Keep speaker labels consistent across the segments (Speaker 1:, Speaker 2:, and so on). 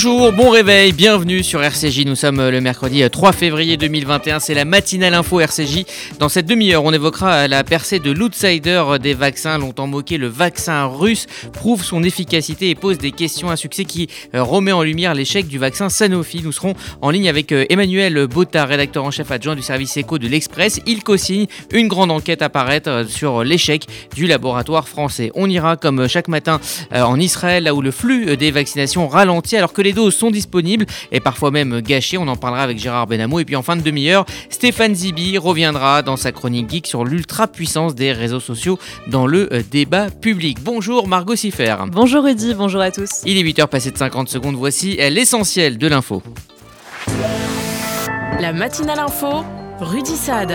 Speaker 1: Bonjour, bon réveil, bienvenue sur RCJ. Nous sommes le mercredi 3 février 2021, c'est la matinale info RCJ. Dans cette demi-heure, on évoquera la percée de l'outsider des vaccins. Longtemps moqué, le vaccin russe prouve son efficacité et pose des questions. Un succès qui euh, remet en lumière l'échec du vaccin Sanofi. Nous serons en ligne avec euh, Emmanuel Botta, rédacteur en chef adjoint du service éco de l'Express. Il co-signe une grande enquête à paraître euh, sur l'échec du laboratoire français. On ira comme chaque matin en Israël, là où le flux des vaccinations ralentit alors que les doses sont disponibles et parfois même gâchées. On en parlera avec Gérard Benamou. Et puis en fin de demi-heure, Stéphane Zibi reviendra dans sa chronique geek sur l'ultra-puissance des réseaux sociaux dans le euh, débat public. Bonjour Margot Siffer.
Speaker 2: Bonjour Rudy, bonjour à tous.
Speaker 1: Il est 8h passé de 50 secondes. Voici l'essentiel de l'info.
Speaker 3: La matinale info, Rudy Saad.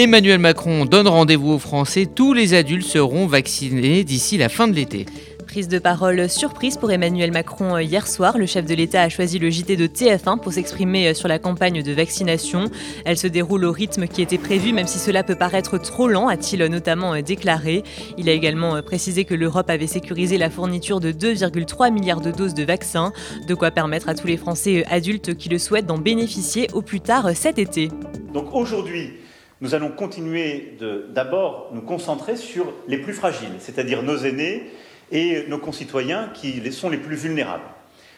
Speaker 1: Emmanuel Macron donne rendez-vous aux Français. Tous les adultes seront vaccinés d'ici la fin de l'été.
Speaker 2: Prise de parole surprise pour Emmanuel Macron hier soir. Le chef de l'État a choisi le JT de TF1 pour s'exprimer sur la campagne de vaccination. Elle se déroule au rythme qui était prévu, même si cela peut paraître trop lent, a-t-il notamment déclaré. Il a également précisé que l'Europe avait sécurisé la fourniture de 2,3 milliards de doses de vaccins, de quoi permettre à tous les Français adultes qui le souhaitent d'en bénéficier au plus tard cet été.
Speaker 4: Donc aujourd'hui, nous allons continuer d'abord nous concentrer sur les plus fragiles, c'est-à-dire nos aînés et nos concitoyens qui sont les plus vulnérables.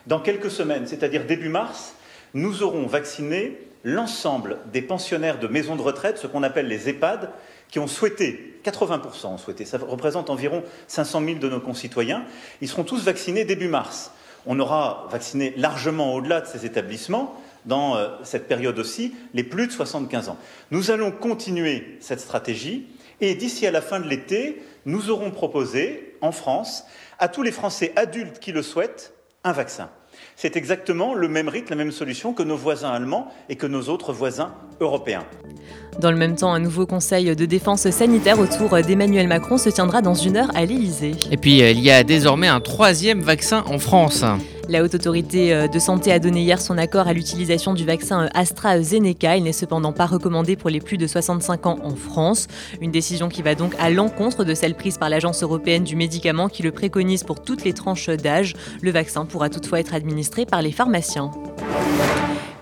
Speaker 4: Dans quelques semaines, c'est-à-dire début mars, nous aurons vacciné l'ensemble des pensionnaires de maisons de retraite, ce qu'on appelle les EHPAD, qui ont souhaité, 80% ont souhaité, ça représente environ 500 000 de nos concitoyens, ils seront tous vaccinés début mars. On aura vacciné largement au-delà de ces établissements, dans euh, cette période aussi les plus de 75 ans. Nous allons continuer cette stratégie et d'ici à la fin de l'été, nous aurons proposé en France à tous les Français adultes qui le souhaitent un vaccin. C'est exactement le même rythme, la même solution que nos voisins allemands et que nos autres voisins européens.
Speaker 2: Dans le même temps, un nouveau conseil de défense sanitaire autour d'Emmanuel Macron se tiendra dans une heure à l'Élysée.
Speaker 1: Et puis, euh, il y a désormais un troisième vaccin en France.
Speaker 2: La Haute Autorité euh, de Santé a donné hier son accord à l'utilisation du vaccin euh, AstraZeneca. Il n'est cependant pas recommandé pour les plus de 65 ans en France. Une décision qui va donc à l'encontre de celle prise par l'Agence européenne du médicament qui le préconise pour toutes les tranches d'âge. Le vaccin pourra toutefois être administré par les pharmaciens.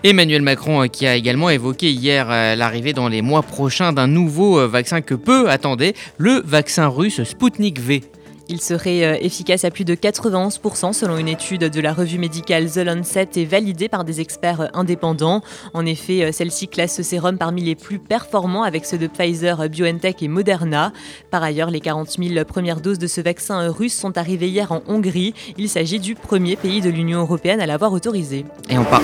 Speaker 1: Emmanuel Macron euh, qui a également évoqué hier l'arrivée dans les mois prochains d'un nouveau vaccin que peu attendaient, le vaccin russe Sputnik V.
Speaker 2: Il serait euh, efficace à plus de 91% selon une étude de la revue médicale The Lancet et validée par des experts euh, indépendants. En effet, euh, celle-ci classe ce sérum parmi les plus performants avec ceux de Pfizer, BioNTech et Moderna. Par ailleurs, les 40 000 premières doses de ce vaccin russe sont arrivées hier en Hongrie. Il s'agit du premier pays de l'Union européenne à l'avoir autorisé.
Speaker 1: Et on part.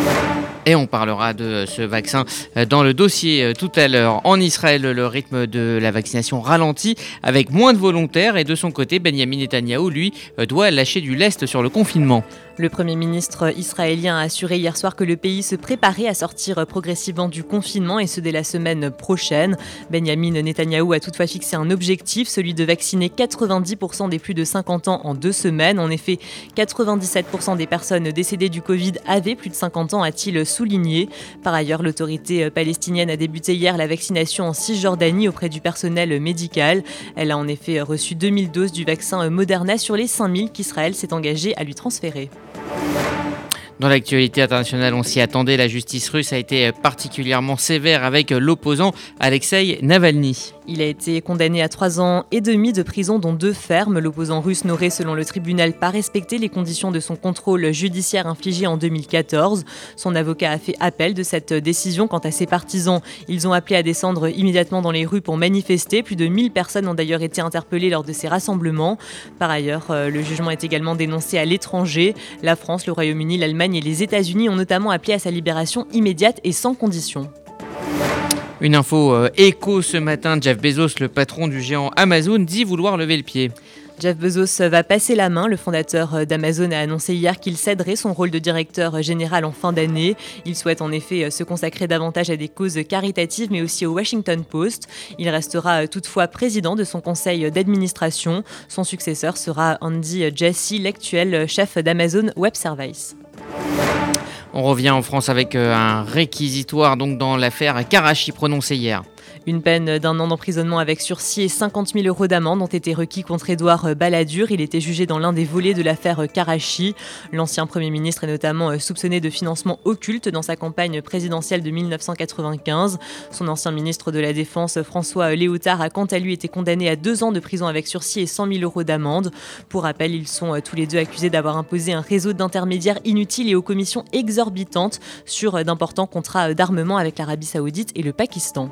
Speaker 1: Et on parlera de ce vaccin dans le dossier tout à l'heure. En Israël, le rythme de la vaccination ralentit avec moins de volontaires et de son côté, Benjamin Netanyahou, lui, euh, doit lâcher du lest sur le confinement.
Speaker 2: Le Premier ministre israélien a assuré hier soir que le pays se préparait à sortir progressivement du confinement et ce dès la semaine prochaine. Benjamin Netanyahou a toutefois fixé un objectif, celui de vacciner 90% des plus de 50 ans en deux semaines. En effet, 97% des personnes décédées du Covid avaient plus de 50 ans, a-t-il Par ailleurs, l'autorité palestinienne a débuté hier la vaccination en Cisjordanie auprès du personnel médical. Elle a en effet reçu 2000 doses du vaccin Moderna sur les 5000 qu'Israël s'est engagé à lui transférer.
Speaker 1: Dans l'actualité internationale, on s'y attendait, la justice russe a été particulièrement sévère avec l'opposant Alexei Navalny.
Speaker 2: Il a été condamné à trois ans et demi de prison, dont deux fermes. L'opposant russe n'aurait, selon le tribunal, pas respecté les conditions de son contrôle judiciaire infligé en 2014. Son avocat a fait appel de cette décision. Quant à ses partisans, ils ont appelé à descendre immédiatement dans les rues pour manifester. Plus de 1000 personnes ont d'ailleurs été interpellées lors de ces rassemblements. Par ailleurs, euh, le jugement est également dénoncé à l'étranger. La France, le Royaume-Uni, l'Allemagne, et les États-Unis ont notamment appelé à sa libération immédiate et sans condition.
Speaker 1: Une info euh, écho ce matin, Jeff Bezos, le patron du géant Amazon, dit vouloir lever le pied.
Speaker 2: Jeff Bezos va passer la main. Le fondateur euh, d'Amazon a annoncé hier qu'il céderait son rôle de directeur général en fin d'année. Il souhaite en effet euh, se consacrer davantage à des causes caritatives, mais aussi au Washington Post. Il restera toutefois président de son conseil d'administration. Son successeur sera Andy Jassy, l'actuel chef d'Amazon Web Services.
Speaker 1: On revient en France avec un réquisitoire donc dans l'affaire Karachi prononcée hier.
Speaker 2: Une peine d'un an d'emprisonnement avec sursis et 50 000 euros d'amende ont été requis contre Édouard Balladur. Il était jugé dans l'un des volets de l'affaire Karachi. L'ancien Premier ministre est notamment soupçonné de financement occulte dans sa campagne présidentielle de 1995. Son ancien ministre de la Défense, François Léotard, a quant à lui été condamné à deux ans de prison avec sursis et 100 000 euros d'amende. Pour rappel, ils sont tous les deux accusés d'avoir imposé un réseau d'intermédiaires inutiles et aux commissions exorbitantes sur d'importants contrats d'armement avec l'Arabie saoudite et le Pakistan.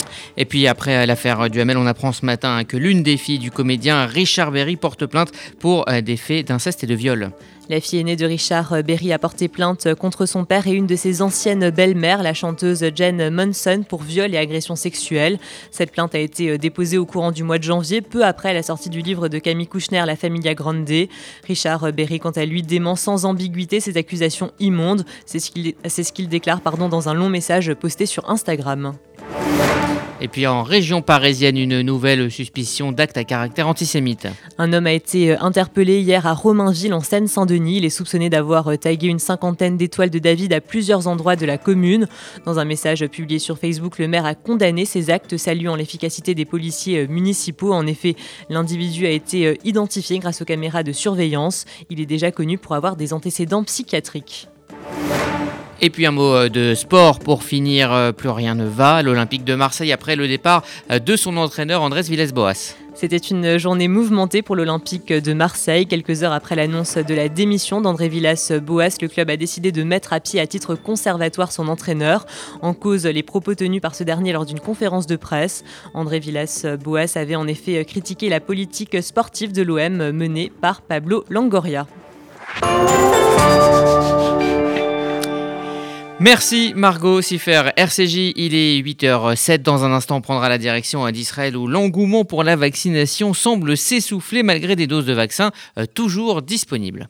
Speaker 1: Et puis après l'affaire Duhamel, on apprend ce matin que l'une des filles du comédien Richard Berry porte plainte pour euh, des faits d'inceste et de viol.
Speaker 2: La fille aînée de Richard Berry a porté plainte contre son père et une de ses anciennes belles-mères, la chanteuse Jen Monson, pour viol et agression sexuelle. Cette plainte a été euh, déposée au courant du mois de janvier, peu après la sortie du livre de Camille Kouchner, La Familia Grande. Richard Berry, quant à lui, dément sans ambiguïté ces accusations immondes. C'est ce qu'il déclare pardon, dans un long message posté sur Instagram.
Speaker 1: Et puis en région parisienne, une nouvelle suspicion d'acte à caractère antisémite.
Speaker 2: Un homme a été euh, interpellé hier à Romainville en Seine-Saint-Denis. Il est soupçonné d'avoir euh, tagué une cinquantaine d'étoiles de David à plusieurs endroits de la commune. Dans un message publié sur Facebook, le maire a condamné ces actes, saluant l'efficacité des policiers euh, municipaux. En effet, l'individu a été identifié grâce aux caméras de surveillance. Il est déjà connu pour avoir des antécédents psychiatriques.
Speaker 1: Et puis un mot euh, de sport pour finir, euh, plus rien ne va. L'Olympique de Marseille après le départ euh, de son entraîneur Andrés Villes-Boas.
Speaker 2: C'était une journée mouvementée pour l'Olympique de Marseille. Quelques heures après l'annonce de la démission d'André Villas-Boas, le club a décidé de mettre à pied à titre conservatoire son entraîneur. En cause, les propos tenus par ce dernier lors d'une conférence de presse. André Villas-Boas avait en effet critiqué la politique sportive de l'OM menée par Pablo Langoria.
Speaker 1: Merci Margot Siffer. RCJ, il est 8h07. Dans un instant, on prendra la direction d'Israël où l'engouement pour la vaccination semble s'essouffler malgré des doses de vaccins euh, toujours disponibles.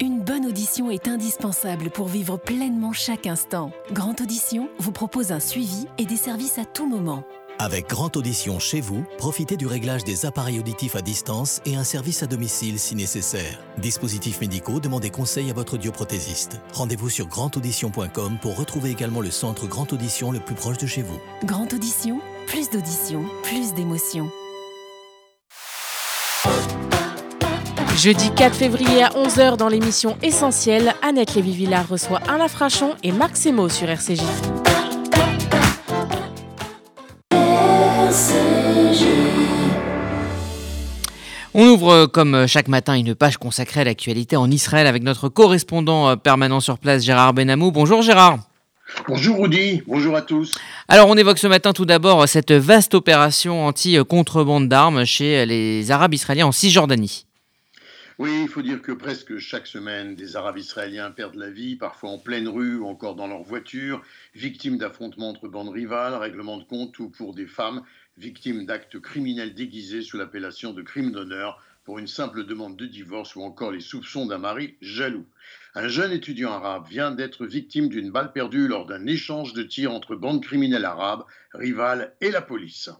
Speaker 3: Une bonne audition est indispensable pour vivre pleinement chaque instant. Grande Audition vous propose un suivi et des services à tout moment.
Speaker 5: Avec Grande Audition chez vous, profitez du réglage des appareils auditifs à distance et un service à domicile si nécessaire. Dispositifs médicaux, demandez conseil à votre audioprothésiste. Rendez-vous sur grandaudition.com pour retrouver également le centre Grande Audition le plus proche de chez vous.
Speaker 3: Grande Audition, plus d'audition, plus d'émotion. Jeudi 4 février à 11h dans l'émission Essentielle, Annette Lévy-Villard reçoit Alain Frachon et Marc Semo sur RCJ.
Speaker 1: On ouvre euh, comme chaque matin une page consacrée à l'actualité en Israël avec notre correspondant euh, permanent sur place Gérard Benamou. Bonjour Gérard.
Speaker 6: Bonjour Rudy, bonjour à tous.
Speaker 1: Alors on évoque ce matin tout d'abord cette vaste opération anti-contrebande d'armes chez les Arabes israéliens en Cisjordanie.
Speaker 6: Oui, il faut dire que presque chaque semaine, des Arabes israéliens perdent la vie, parfois en pleine rue ou encore dans leur voiture, victimes d'affrontements entre bandes rivales, règlements de compte ou pour des femmes, victimes d'actes criminels déguisés sous l'appellation de crime d'honneur pour une simple demande de divorce ou encore les soupçons d'un mari jaloux. Un jeune étudiant arabe vient d'être victime d'une balle perdue lors d'un échange de tirs entre bandes criminelles arabes, rivales et la police.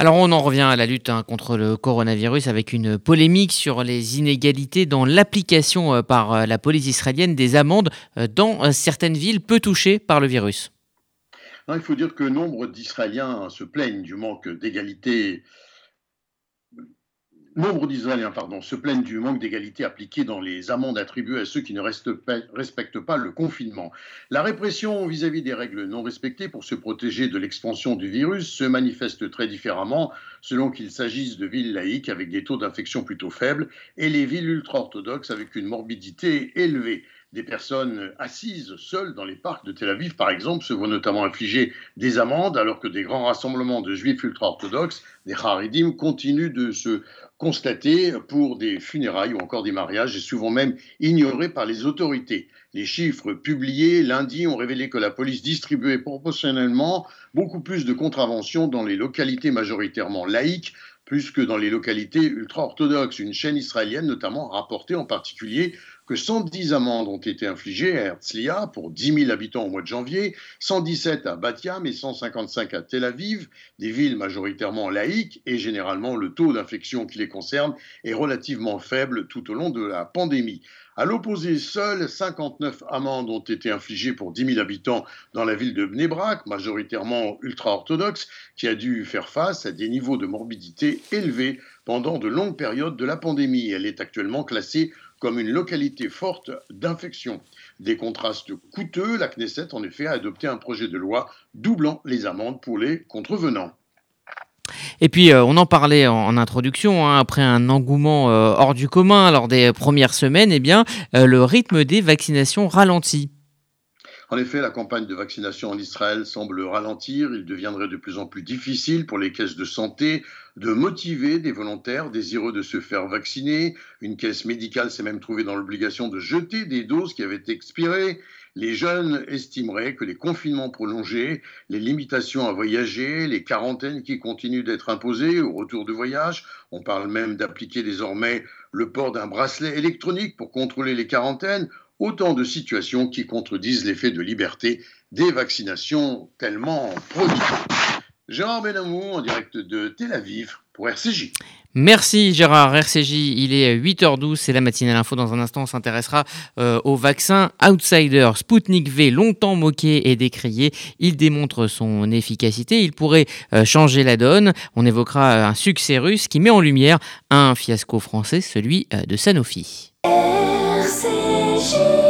Speaker 1: Alors on en revient à la lutte hein, contre le coronavirus avec une polémique sur les inégalités dans l'application euh, par euh, la police israélienne des amendes euh, dans certaines villes peu touchées par le virus.
Speaker 6: il faut dire que nombre d'Israéliens se plaignent du manque d'égalité Nombre d'Israéliens pardon, se plaignent du manque d'égalité appliqué dans les amendes attribuées à ceux qui ne respectent pas le confinement. La répression vis-à-vis des règles non respectées pour se protéger de l'expansion du virus se manifeste très différemment selon qu'il s'agisse de villes laïques avec des taux d'infection plutôt faibles et les villes ultra-orthodoxes avec une morbidité élevée. Des personnes assises seules dans les parcs de Tel Aviv, par exemple, se voient notamment infliger des amendes, alors que des grands rassemblements de juifs ultra-orthodoxes, des Haridim, continuent de se constater pour des funérailles ou encore des mariages, et souvent même ignorés par les autorités. Les chiffres publiés lundi ont révélé que la police distribuait proportionnellement beaucoup plus de contraventions dans les localités majoritairement laïques plus que dans les localités ultra-orthodoxes. Une chaîne israélienne notamment a rapporté en particulier que 110 amendes ont été infligées à Herzliya pour 10 000 habitants au mois de janvier, 117 à Batiam et 155 à Tel Aviv, des villes majoritairement laïques et généralement le taux d'infection qui les concerne est relativement faible tout au long de la pandémie. À l'opposé, seules 59 amendes ont été infligées pour 10 000 habitants dans la ville de Bnebrak, majoritairement ultra-orthodoxe, qui a dû faire face à des niveaux de morbidité élevés pendant de longues périodes de la pandémie. Elle est actuellement classée comme une localité forte d'infection. Des contrastes coûteux, la Knesset en effet a adopté un projet de loi doublant les amendes pour les contrevenants.
Speaker 1: Et puis, euh, on en parlait en, introduction, hein, après un engouement euh, hors du commun lors des premières semaines, eh bien, euh, le rythme des vaccinations ralentit.
Speaker 6: En effet, la campagne de vaccination en Israël semble ralentir. Il deviendrait de plus en plus difficile pour les caisses de santé de motiver des volontaires désireux de se faire vacciner. Une caisse médicale s'est même trouvée dans l'obligation de jeter des doses qui avaient expiré. Les jeunes estimeraient que les confinements prolongés, les limitations à voyager, les quarantaines qui continuent d'être imposées au retour de voyage, on parle même d'appliquer désormais le port d'un bracelet électronique pour contrôler les quarantaines, Autant de situations qui contredisent l'effet de liberté des vaccinations tellement prodigieux. Gérard Benamou en direct de Tel Aviv pour RCJ.
Speaker 1: Merci Gérard, RCJ, il est 8h12, c'est la matinale info. Dans un instant, on s'intéressera euh, au vaccin Outsider. Sputnik V, longtemps moqué et décrié, il démontre son efficacité, il pourrait euh, changer la donne. On évoquera un succès russe qui met en lumière un fiasco français, celui euh, de Sanofi.
Speaker 7: she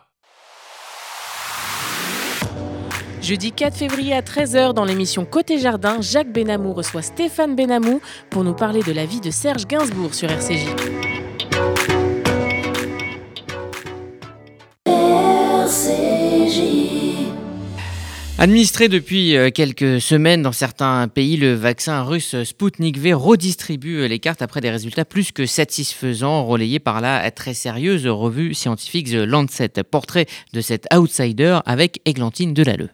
Speaker 8: Jeudi 4 février à 13h dans l'émission Côté Jardin, Jacques Benamou reçoit Stéphane Benamou pour nous parler de la vie de Serge Gainsbourg sur RCJ.
Speaker 1: Administré depuis euh, quelques semaines dans certains pays, le vaccin russe Sputnik V redistribue les cartes après des résultats plus que satisfaisants, relayés par la très sérieuse revue scientifique The Lancet. Portrait de cet outsider avec Églantine Delalleux.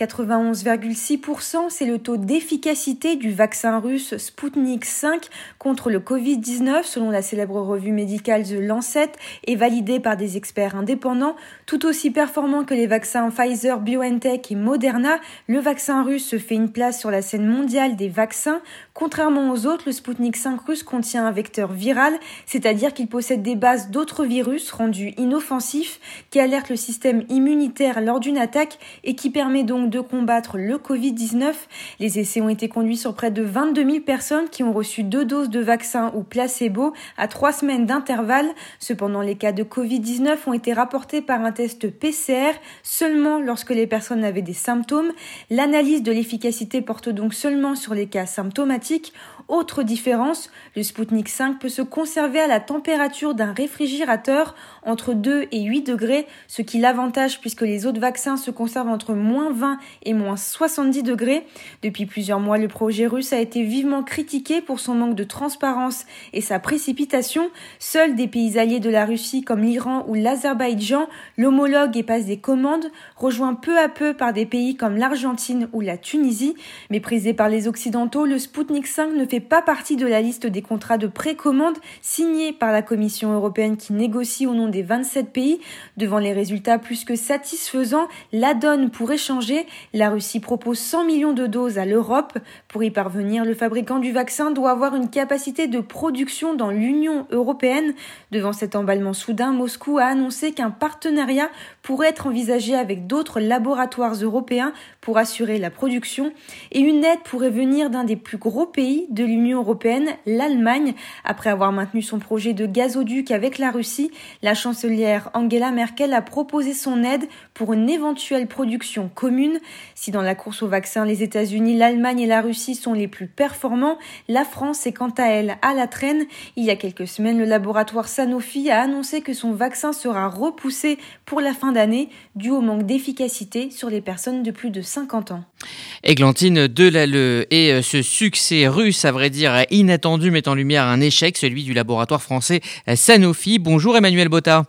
Speaker 9: 91,6%, c'est le taux d'efficacité du vaccin russe Sputnik 5 contre le Covid-19 selon la célèbre revue médicale The Lancet et validé par des experts indépendants. Tout aussi performant que les vaccins Pfizer, BioNTech et Moderna, le vaccin russe se fait une place sur la scène mondiale des vaccins. Contrairement aux autres, le Sputnik 5 russe contient un vecteur viral, c'est-à-dire qu'il possède des bases d'autres virus rendus inoffensifs qui alertent le système immunitaire lors d'une attaque et qui permet donc de combattre le Covid-19. Les essais ont été conduits sur près de 22 000 personnes qui ont reçu deux doses de vaccin ou placebo à trois semaines d'intervalle. Cependant, les cas de Covid-19 ont été rapportés par un test PCR seulement lorsque les personnes avaient des symptômes. L'analyse de l'efficacité porte donc seulement sur les cas symptomatiques. Autre différence, le Sputnik 5 peut se conserver à la température d'un réfrigérateur entre 2 et 8 degrés, ce qui l'avantage puisque les autres vaccins se conservent entre moins 20 et moins 70 degrés. Depuis plusieurs mois, le projet russe a été vivement critiqué pour son manque de transparence et sa précipitation. Seuls des pays alliés de la Russie comme l'Iran ou l'Azerbaïdjan l'homologuent et passent des commandes, rejoint peu à peu par des pays comme l'Argentine ou la Tunisie. Méprisé par les Occidentaux, le Sputnik 5 ne fait pas partie de la liste des contrats de précommande signés par la Commission européenne qui négocie au nom des 27 pays. Devant les résultats plus que satisfaisants, la donne pourrait changer. La Russie propose 100 millions de doses à l'Europe. Pour y parvenir, le fabricant du vaccin doit avoir une capacité de production dans l'Union européenne. Devant cet emballement soudain, Moscou a annoncé qu'un partenariat pourrait être envisagé avec d'autres laboratoires européens pour assurer la production et une aide pourrait venir d'un des plus gros pays de l'Union européenne, l'Allemagne. Après avoir maintenu son projet de gazoduc avec la Russie, la chancelière Angela Merkel a proposé son aide pour une éventuelle production commune. Si dans la course au vaccin, les États-Unis, l'Allemagne et la Russie sont les plus performants, la France est quant à elle à la traîne. Il y a quelques semaines, le laboratoire Sanofi a annoncé que son vaccin sera repoussé pour la fin d'année dû au manque d'efficacité sur les personnes de plus de 50 ans.
Speaker 1: Églantine Delalleux et euh, ce succès russe, à vrai dire inattendu, met en lumière un échec, celui du laboratoire français Sanofi. Bonjour Emmanuel Botta.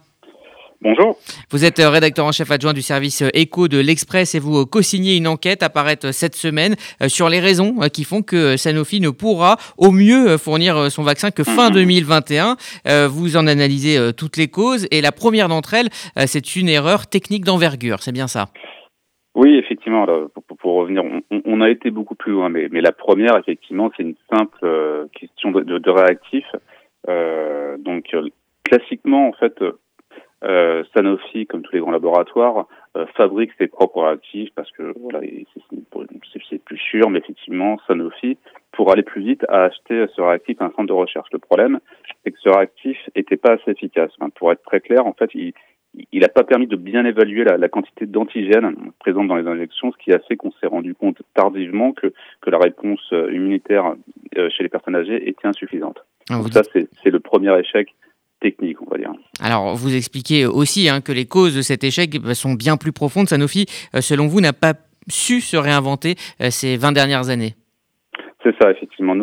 Speaker 10: Bonjour.
Speaker 1: Vous êtes euh, rédacteur en chef adjoint du service éco de l'Express et vous euh, co-signez une enquête apparaître cette semaine sur les raisons qui font que Sanofi ne pourra au mieux fournir son vaccin que fin 2021. Mhm. Vous en analysez toutes les causes et la première d'entre elles, c'est une erreur technique d'envergure. C'est bien ça?
Speaker 10: Oui, effectivement. pour, revenir, on, a été beaucoup plus loin, mais, mais la première, effectivement, c'est une simple euh, question de, de, réactif. Euh, donc, euh, classiquement, en fait, euh, Sanofi, comme tous les grands laboratoires, fabrique ses propres réactifs parce que voilà, c'est plus sûr, mais effectivement, Sanofi, pour aller plus vite, a acheté ce réactif à un centre de recherche. Le problème, c'est que ce réactif n'était pas assez efficace. pour être très clair, en fait, il il n'a pas permis de bien évaluer la, quantité d'antigènes présente dans les injections, ce qui a fait qu'on s'est rendu compte tardivement que, que la réponse euh, immunitaire euh, chez les personnes âgées était insuffisante. Ah, Donc ça, c'est le premier échec technique, on va dire.
Speaker 1: Alors, vous expliquez aussi hein, que les causes de cet échec bah, sont bien plus profondes. Sanofi, euh, selon vous, n'a pas su se réinventer ces 20 dernières années.
Speaker 10: C'est ça, effectivement.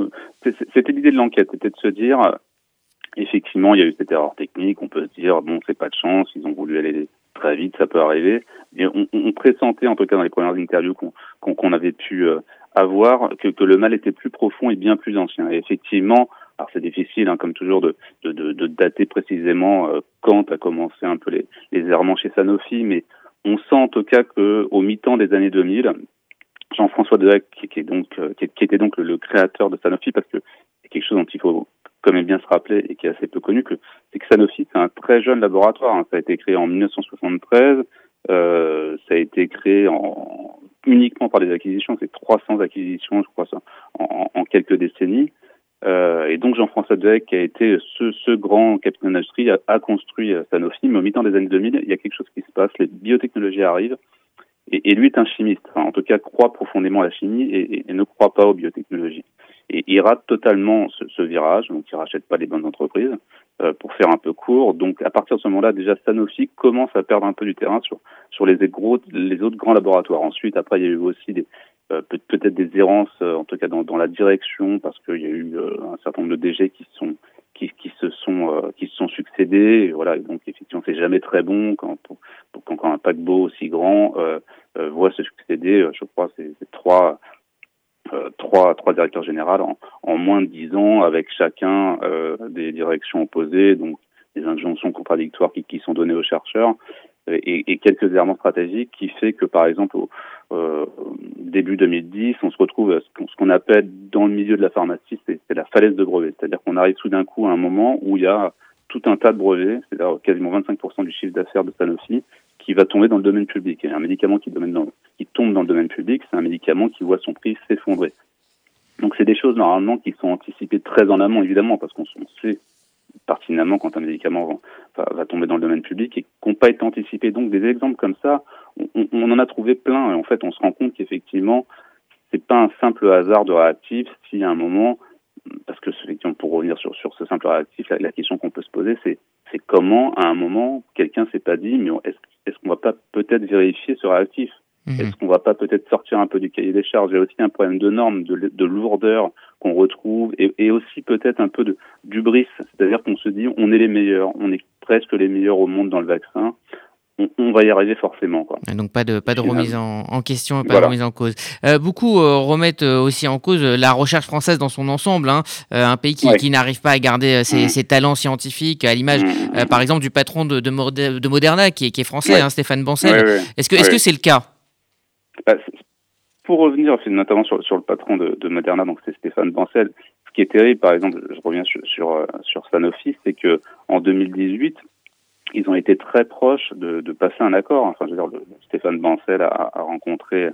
Speaker 10: C'était l'idée de l'enquête, c'était de se dire, effectivement, il y a eu cette erreur technique. On peut se dire, bon, c'est pas de chance, ils ont voulu aller très vite, ça peut arriver. Mais on, on pressentait, en tout cas dans les premières interviews qu'on qu'on avait pu euh, avoir, que, que, le mal était plus profond et bien plus ancien. Et effectivement, alors c'est difficile, hein, comme toujours, de, de, de, de, dater précisément euh, quand a commencé un peu les, les errements chez Sanofi, mais on sent en tout cas qu'au mi-temps des années 2000, Jean-François Dehac, qui, qui, est donc, euh, qui, était donc le, le, créateur de Sanofi, parce que c'est quelque chose dont il faut quand même bien se rappeler et qui est assez peu connu, que c'est que Sanofi, c'est un très jeune laboratoire. Hein. Ça a été créé en 1973. Euh, ça a été créé en, uniquement par des acquisitions. C'est 300 acquisitions, je crois, ça, en, en quelques décennies. Euh, et donc Jean-François Dehac, qui a été ce, grand capitaine d'industrie, a, construit euh, Sanofi. Mais au mi-temps des années 2000, il y a quelque chose qui se passe. Les biotechnologies arrivent. Et, lui est un chimiste. en tout cas, croit profondément à la chimie et, ne croit pas aux biotechnologies. Et il rate totalement ce, virage, donc il rachète pas les bonnes entreprises. Euh, pour faire un peu court. Donc à partir de ce moment-là, déjà Sanofi commence à perdre un peu du terrain sur les, autres grands laboratoires. Ensuite, après, il y a eu aussi des peut-être des errances, euh, en tout cas dans, dans la direction, parce qu'il y a eu un certain nombre de DG qui sont qui, qui se sont qui se sont succédés. Voilà, donc effectivement, c'est jamais très bon quand pour, quand un paquebot aussi grand voit se succéder. je crois c'est trois euh, trois, trois directeurs généraux en, en, moins de dix ans, avec chacun euh, des directions opposées, donc des injonctions contradictoires qui, qui sont données aux chercheurs, et, quelques errements stratégiques qui fait que, par exemple, au euh, début 2010, on se retrouve à ce qu'on appelle dans le milieu de la pharmacie, c'est la falaise de brevets. C'est-à-dire qu'on arrive tout d'un coup à un moment où il y a tout un tas de brevets, c'est-à-dire quasiment 25% du chiffre d'affaires de Sanofi, qui va tomber dans le domaine public. Et un médicament qui tombe dans le domaine public, c'est un médicament qui voit son prix s'effondrer. Donc c'est des choses normalement qui sont anticipées très en amont, évidemment, parce qu'on sait pertinemment quand un médicament va, tomber dans le domaine public et qui n'ont pas été anticipés. Donc des exemples comme ça, on, en a trouvé plein. Et en fait, on se rend compte qu'effectivement, c'est pas un simple hasard de réactif si à un moment, parce que pour revenir sur, sur ce simple réactif, la, question qu'on peut se poser, c'est c'est comment à un moment quelqu'un s'est pas dit mais est-ce est-ce qu'on va pas peut-être vérifier ce réactif? Mhm. Est-ce qu'on va pas peut-être sortir un peu du cahier des charges Il y a aussi un problème de normes, de, de lourdeur qu'on retrouve, et, et aussi peut-être un peu de d'ubris, c'est-à-dire qu'on se dit on est les meilleurs, on est presque les meilleurs au monde dans le vaccin on, va y arriver forcément. Quoi.
Speaker 1: Donc pas de, pas de remise en, en, question, pas de remise en cause. Euh, beaucoup euh, remettent euh, aussi en cause la recherche française dans son ensemble, hein. un pays qui, qui n'arrive pas à garder ses, mmh. ses, talents scientifiques, à l'image mmh. par exemple du patron de, de, de Moderna qui est, qui est français, hein, Stéphane Bancel. Est-ce que est-ce que c'est le cas?
Speaker 10: Pour revenir notamment sur, sur le patron de, de Moderna, donc c'est Stéphane Bancel, ce qui est terrible, par exemple, je reviens sur, sur Sanofi, c'est que en 2018, ils ont été très proches de, passer un accord. Enfin, je veux dire, Stéphane Bancel a, rencontré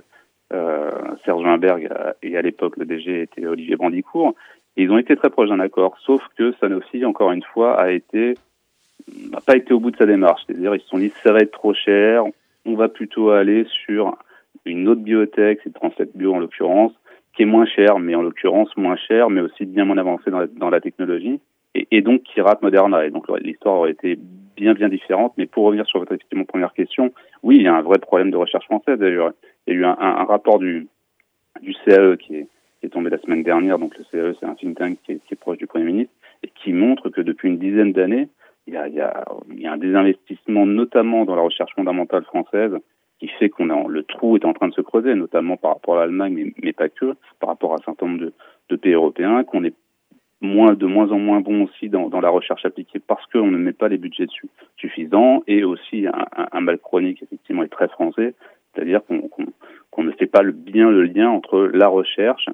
Speaker 10: euh, Serge Wimberg et à l'époque le DG était Olivier Brandicourt. ils ont été très proches d'un accord, sauf que Sanofi, encore une fois, a été n'a pas été au bout de sa démarche. C'est-à-dire, ils se sont dit ça va être trop cher, on va plutôt aller sur une autre biotech, c'est Translate Bio en l'occurrence, qui est moins cher, mais en l'occurrence moins cher, mais aussi bien moins avancé dans la, technologie, et, donc qui rate Moderna. Et donc l'histoire aurait été bien bien différente. Mais pour revenir sur votre effectivement première question, oui, il y a un vrai problème de recherche française. D'ailleurs, il y a eu un, rapport du CAE qui est, tombé la semaine dernière. Donc le CAE, c'est un think tank qui est, proche du Premier ministre et qui montre que depuis une dizaine d'années, il y a un désinvestissement, notamment dans la recherche fondamentale française, qui fait qu'on a le trou est en train de se creuser, notamment par rapport à l'Allemagne, mais, pas que, par rapport à un certain nombre de, pays européens, qu'on est moins de moins en moins bon aussi dans, la recherche appliquée parce qu'on ne met pas les budgets dessus suffisants. Et aussi un, mal chronique effectivement est très français, c'est-à-dire qu'on ne fait pas bien le lien entre la recherche,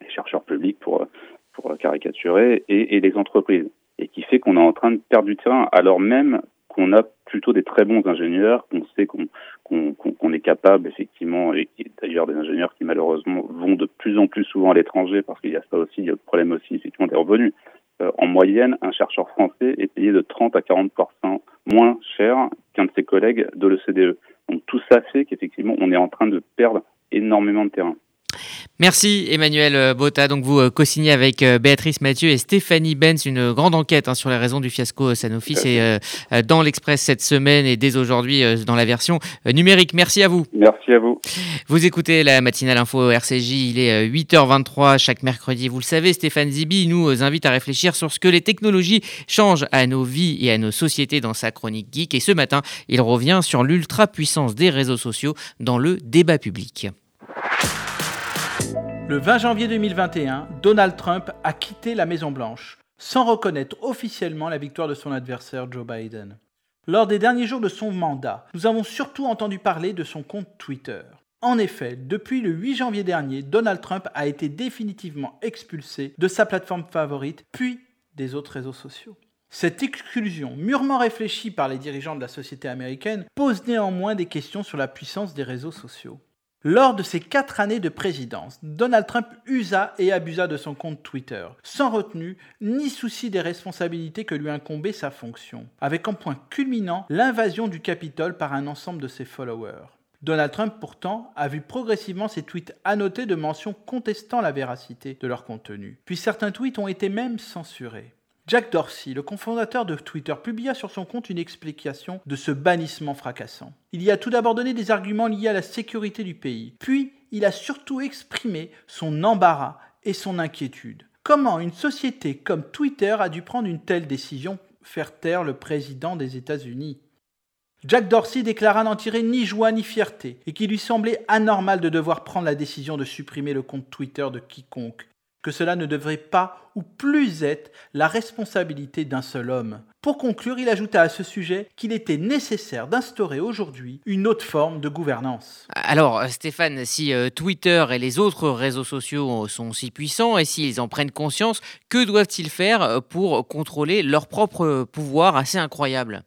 Speaker 10: les chercheurs publics pour pour caricaturer et les entreprises. Et qui fait qu'on est en train de perdre du terrain alors même qu'on a plutôt des très bons ingénieurs, qu'on sait qu'on qu'on est capable effectivement, et d'ailleurs des ingénieurs qui malheureusement vont de plus en plus souvent à l'étranger parce qu'il y a ça aussi, il y a le problème aussi effectivement des revenus. Euh, en moyenne, un chercheur français est payé de 30 à 40% moins cher qu'un de ses collègues de l'OCDE. Donc tout ça fait qu'effectivement on est en train de perdre énormément de terrain.
Speaker 1: Merci Emmanuel euh, Botta. Donc vous euh, co-signez avec euh, Béatrice Mathieu et Stéphanie Benz une grande enquête hein, sur les raisons du fiasco Sanofi. C'est dans l'Express cette semaine et dès aujourd'hui dans la version numérique. Merci à vous.
Speaker 10: Merci à vous.
Speaker 1: Vous écoutez la matinale info RCJ. Il est 8h23 chaque mercredi. Vous le savez, Stéphane Zibi nous invite à réfléchir sur ce que les technologies changent à nos vies et à nos sociétés dans sa chronique geek. Et ce matin, il revient sur l'ultra puissance des réseaux sociaux dans le débat public.
Speaker 11: Le 20 janvier 2021, Donald Trump a quitté la Maison-Blanche, sans reconnaître officiellement la victoire de son adversaire Joe Biden. Lors des derniers jours de son mandat, nous avons surtout entendu parler de son compte Twitter. En effet, depuis le 8 janvier dernier, Donald Trump a été définitivement expulsé de sa plateforme favorite, puis des autres réseaux sociaux. Cette exclusion, mûrement réfléchie par les dirigeants de la société américaine, pose néanmoins des questions sur la puissance des réseaux sociaux. Lors de ses quatre années de présidence, Donald Trump usa et abusa de son compte Twitter, sans retenue ni souci des responsabilités que lui incombait sa fonction, avec en point culminant l'invasion du Capitole par un ensemble de ses followers. Donald Trump, pourtant, a vu progressivement ses tweets annotés de mentions contestant la véracité de leur contenu. Puis certains tweets ont été même censurés. Jack Dorsey, le cofondateur de Twitter, publia sur son compte une explication de ce bannissement fracassant. Il y a tout d'abord donné des arguments liés à la sécurité du pays, puis il a surtout exprimé son embarras et son inquiétude. Comment une société comme Twitter a dû prendre une telle décision, faire taire le président des États-Unis? Jack Dorsey déclara n'en tirer ni joie ni fierté et qu'il lui semblait anormal de devoir prendre la décision de supprimer le compte Twitter de quiconque, que cela ne devrait pas ou plus être la responsabilité d'un seul homme. Pour conclure, il ajouta à ce sujet qu'il était nécessaire d'instaurer aujourd'hui une autre forme de gouvernance.
Speaker 1: Alors Stéphane, si euh, Twitter et les autres réseaux sociaux sont si puissants et s'ils en prennent conscience, que doivent-ils faire pour contrôler leur propre pouvoir assez incroyable?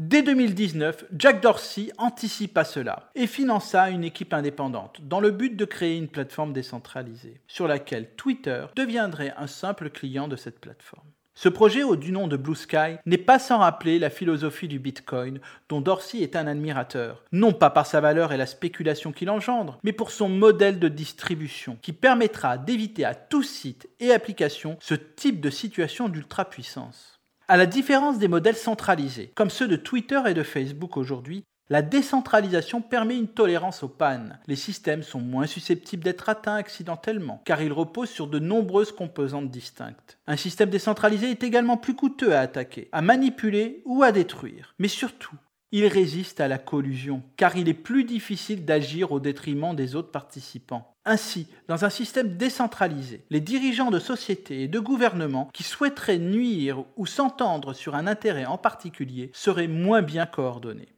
Speaker 11: Dès 2019, Jack Dorsey anticipa cela et finança une équipe indépendante dans le but de créer une plateforme décentralisée sur laquelle Twitter deviendrait un simple client de cette plateforme. Ce projet, au du nom de Blue Sky, n'est pas sans rappeler la philosophie du Bitcoin, dont Dorsey est un admirateur, non pas par sa valeur et la spéculation qu'il engendre, mais pour son modèle de distribution, qui permettra d'éviter à tout site et application ce type de situation d'ultra-puissance. À la différence des modèles centralisés, comme ceux de Twitter et de Facebook aujourd'hui, la décentralisation permet une tolérance aux pannes. Les systèmes sont moins susceptibles d'être atteints accidentellement, car ils reposent sur de nombreuses composantes distinctes. Un système décentralisé est également plus coûteux à attaquer, à manipuler ou à détruire. Mais surtout, il résiste à la collusion, car il est plus difficile d'agir au détriment des autres participants. Ainsi, dans un système décentralisé, les dirigeants de sociétés et de gouvernements qui souhaiteraient nuire ou s'entendre sur un intérêt en particulier seraient moins bien coordonnés.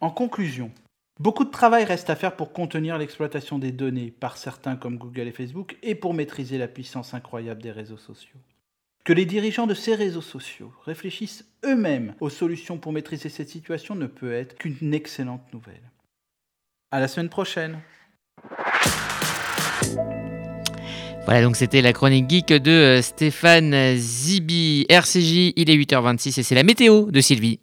Speaker 11: En conclusion, beaucoup de travail reste à faire pour contenir l'exploitation des données par certains comme Google et Facebook et pour maîtriser la puissance incroyable des réseaux sociaux. Que les dirigeants de ces réseaux sociaux réfléchissent eux-mêmes aux solutions pour maîtriser cette situation ne peut être qu'une excellente nouvelle. À la semaine prochaine.
Speaker 1: Voilà, donc c'était la chronique geek de euh, Stéphane Zibi, RCJ, il est 8h26 et c'est la météo de Sylvie.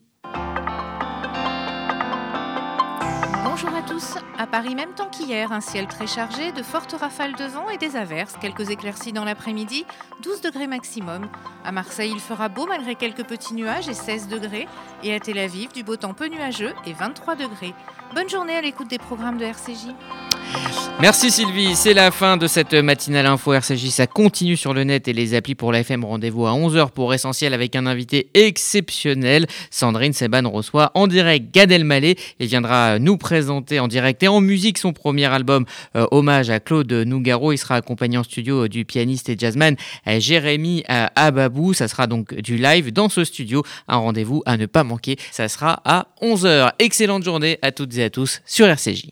Speaker 12: Bonjour à tous. À Paris, même temps qu'hier, un ciel très chargé, de fortes rafales de vent et des averses, quelques éclaircies dans l'après-midi, 12 degrés maximum. À Marseille, il fera beau malgré quelques petits nuages et 16 degrés. Et à Tel Aviv, du beau temps peu nuageux et 23 degrés. Bonne journée à l'écoute des programmes de RCJ.
Speaker 1: Merci Sylvie, c'est la fin de cette matinale info RCJ. Ça continue sur le net et les applis pour la FM. Rendez-vous à 11h pour Essentiel avec un invité exceptionnel. Sandrine Seban reçoit en direct Gad Elmaleh et viendra nous présenter en direct et en musique son premier album euh, hommage à Claude Nougaro. Il sera accompagné en studio du pianiste et jazzman euh, Jérémy euh, Ababou. Ça sera donc du live dans ce studio. Un rendez-vous à ne pas manquer. Ça sera à 11h. Excellente journée à toutes et à tous sur RCJ.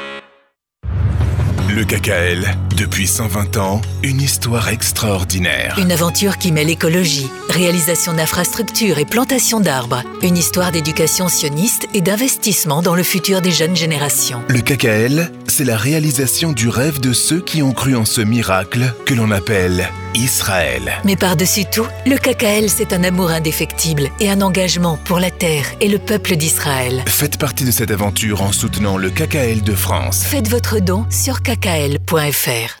Speaker 13: Le KKL, depuis 120 ans, une histoire extraordinaire.
Speaker 14: Une aventure qui mêle écologie, réalisation d'infrastructures et plantation d'arbres. Une histoire d'éducation sioniste et d'investissement dans le futur des jeunes générations.
Speaker 13: Le KKL, c'est la réalisation du rêve de ceux qui ont cru en ce miracle que l'on appelle Israël.
Speaker 14: Mais par-dessus tout, le KKL, c'est un amour indéfectible et un engagement pour la terre et le peuple d'Israël.
Speaker 13: Faites partie de cette aventure en soutenant le KKL de France.
Speaker 14: Faites votre don sur kkl.fr.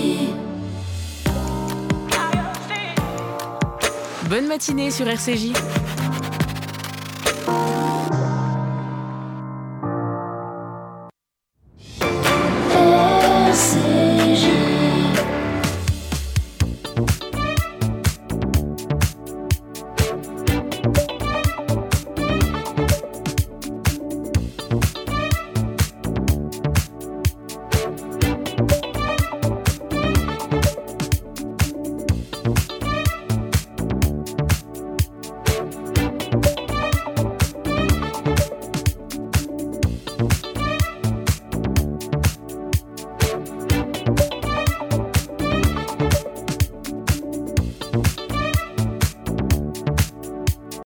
Speaker 8: Bonne matinée sur RCJ.